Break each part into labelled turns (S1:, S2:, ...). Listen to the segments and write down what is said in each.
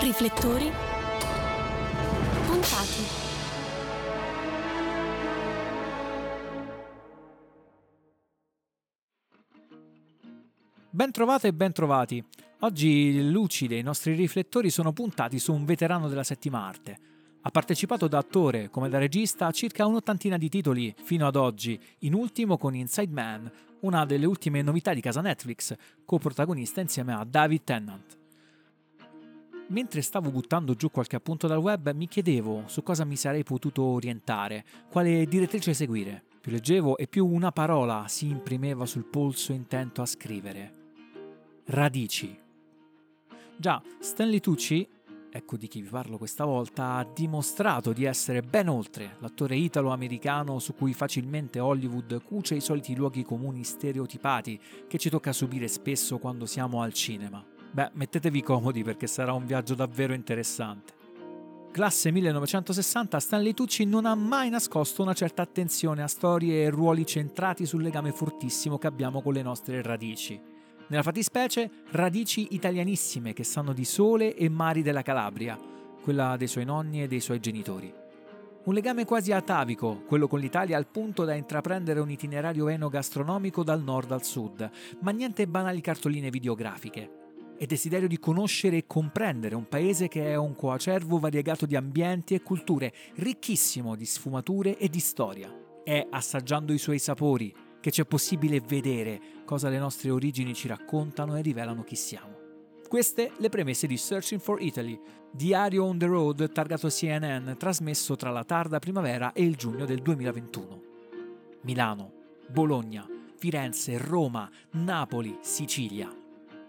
S1: Riflettori puntati.
S2: Ben trovate e ben trovati. Oggi le luci dei nostri riflettori sono puntati su un veterano della settima arte. Ha partecipato da attore come da regista a circa un'ottantina di titoli fino ad oggi, in ultimo con Inside Man, una delle ultime novità di casa Netflix, coprotagonista insieme a David Tennant. Mentre stavo buttando giù qualche appunto dal web, mi chiedevo su cosa mi sarei potuto orientare, quale direttrice seguire. Più leggevo e più una parola si imprimeva sul polso intento a scrivere. Radici. Già, Stanley Tucci, ecco di chi vi parlo questa volta, ha dimostrato di essere ben oltre l'attore italo-americano su cui facilmente Hollywood cuce i soliti luoghi comuni stereotipati che ci tocca subire spesso quando siamo al cinema. Beh, mettetevi comodi perché sarà un viaggio davvero interessante. Classe 1960, Stanley Tucci non ha mai nascosto una certa attenzione a storie e ruoli centrati sul legame fortissimo che abbiamo con le nostre radici. Nella fattispecie, radici italianissime che sanno di sole e mari della Calabria, quella dei suoi nonni e dei suoi genitori. Un legame quasi atavico, quello con l'Italia al punto da intraprendere un itinerario enogastronomico dal nord al sud, ma niente banali cartoline videografiche e desiderio di conoscere e comprendere un paese che è un coacervo variegato di ambienti e culture, ricchissimo di sfumature e di storia. È assaggiando i suoi sapori che c'è possibile vedere cosa le nostre origini ci raccontano e rivelano chi siamo. Queste le premesse di Searching for Italy, diario on the road targato CNN, trasmesso tra la tarda primavera e il giugno del 2021. Milano, Bologna, Firenze, Roma, Napoli, Sicilia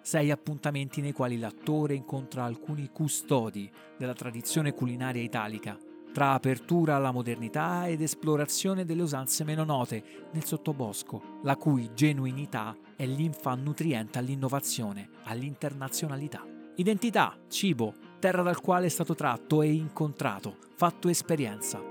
S2: sei appuntamenti nei quali l'attore incontra alcuni custodi della tradizione culinaria italica, tra apertura alla modernità ed esplorazione delle usanze meno note nel sottobosco, la cui genuinità è l'infa nutriente all'innovazione, all'internazionalità. Identità, cibo, terra dal quale è stato tratto e incontrato, fatto esperienza,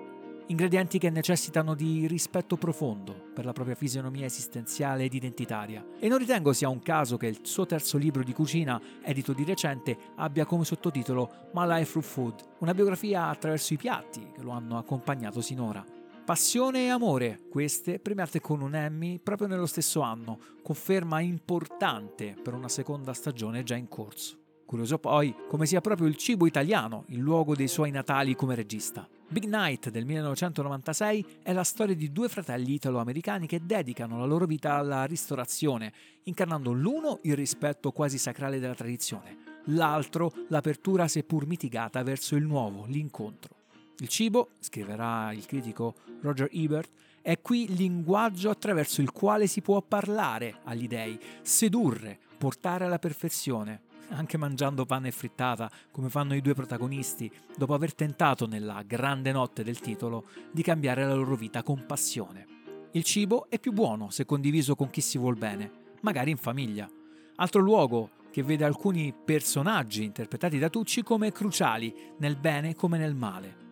S2: ingredienti che necessitano di rispetto profondo per la propria fisionomia esistenziale ed identitaria. E non ritengo sia un caso che il suo terzo libro di cucina, edito di recente, abbia come sottotitolo My Life Through Food, una biografia attraverso i piatti che lo hanno accompagnato sinora. Passione e amore, queste premiate con un Emmy proprio nello stesso anno, conferma importante per una seconda stagione già in corso. Curioso poi come sia proprio il cibo italiano il luogo dei suoi natali come regista. Big Night del 1996 è la storia di due fratelli italo-americani che dedicano la loro vita alla ristorazione, incarnando l'uno il rispetto quasi sacrale della tradizione, l'altro l'apertura seppur mitigata verso il nuovo, l'incontro. Il cibo, scriverà il critico Roger Ebert, è qui linguaggio attraverso il quale si può parlare agli dei, sedurre, portare alla perfezione, anche mangiando pane e frittata, come fanno i due protagonisti, dopo aver tentato nella grande notte del titolo di cambiare la loro vita con passione. Il cibo è più buono se condiviso con chi si vuol bene, magari in famiglia. Altro luogo che vede alcuni personaggi interpretati da Tucci come cruciali, nel bene come nel male.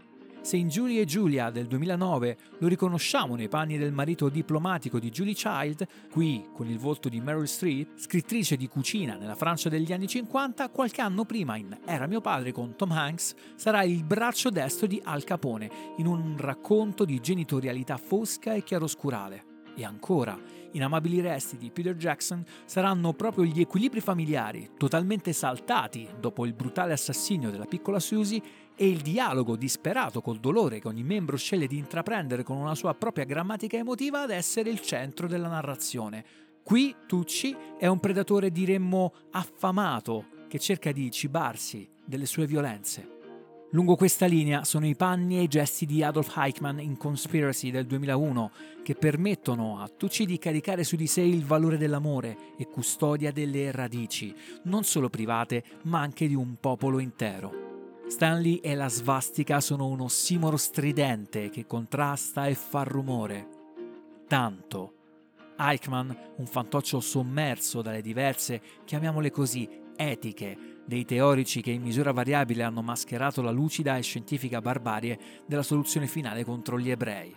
S2: Se in Julie e Julia del 2009 lo riconosciamo nei panni del marito diplomatico di Julie Child, qui con il volto di Meryl Streep, scrittrice di cucina nella Francia degli anni 50, qualche anno prima in Era mio padre con Tom Hanks, sarà il braccio destro di Al Capone in un racconto di genitorialità fosca e chiaroscurale. E ancora, in Amabili Resti di Peter Jackson saranno proprio gli equilibri familiari, totalmente saltati dopo il brutale assassinio della piccola Susie, e il dialogo disperato col dolore che ogni membro sceglie di intraprendere con una sua propria grammatica emotiva ad essere il centro della narrazione. Qui Tucci è un predatore diremmo affamato che cerca di cibarsi delle sue violenze. Lungo questa linea sono i panni e i gesti di Adolf Eichmann in Conspiracy del 2001 che permettono a Tucci di caricare su di sé il valore dell'amore e custodia delle radici, non solo private ma anche di un popolo intero. Stanley e la svastica sono un ossimoro stridente che contrasta e fa rumore. Tanto. Eichmann, un fantoccio sommerso dalle diverse, chiamiamole così, etiche dei teorici che in misura variabile hanno mascherato la lucida e scientifica barbarie della soluzione finale contro gli ebrei.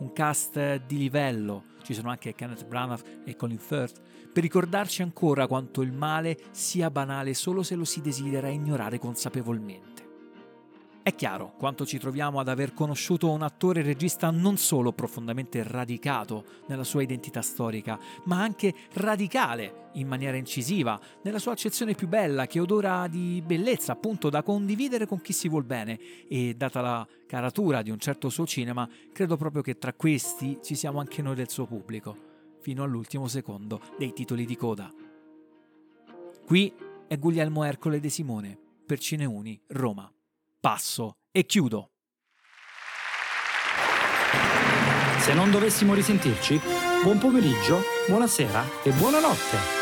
S2: un cast di livello, ci sono anche Kenneth Branagh e Colin Firth, per ricordarci ancora quanto il male sia banale solo se lo si desidera ignorare consapevolmente. È chiaro quanto ci troviamo ad aver conosciuto un attore e regista non solo profondamente radicato nella sua identità storica, ma anche radicale in maniera incisiva, nella sua accezione più bella, che odora di bellezza, appunto da condividere con chi si vuol bene. E data la caratura di un certo suo cinema, credo proprio che tra questi ci siamo anche noi del suo pubblico, fino all'ultimo secondo dei titoli di coda. Qui è Guglielmo Ercole De Simone, per Cineuni, Roma passo e chiudo.
S1: Se non dovessimo risentirci, buon pomeriggio, buonasera e buonanotte.